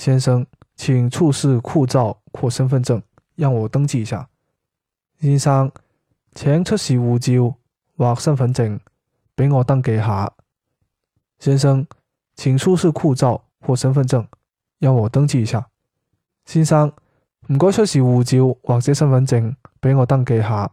先生请出示护照或身份证让我登记一下。先生请出示护照或身份证俾我登记下先生请出示护照或身份证让我登记一下。先生唔该出示护照或者身份证俾我登记下。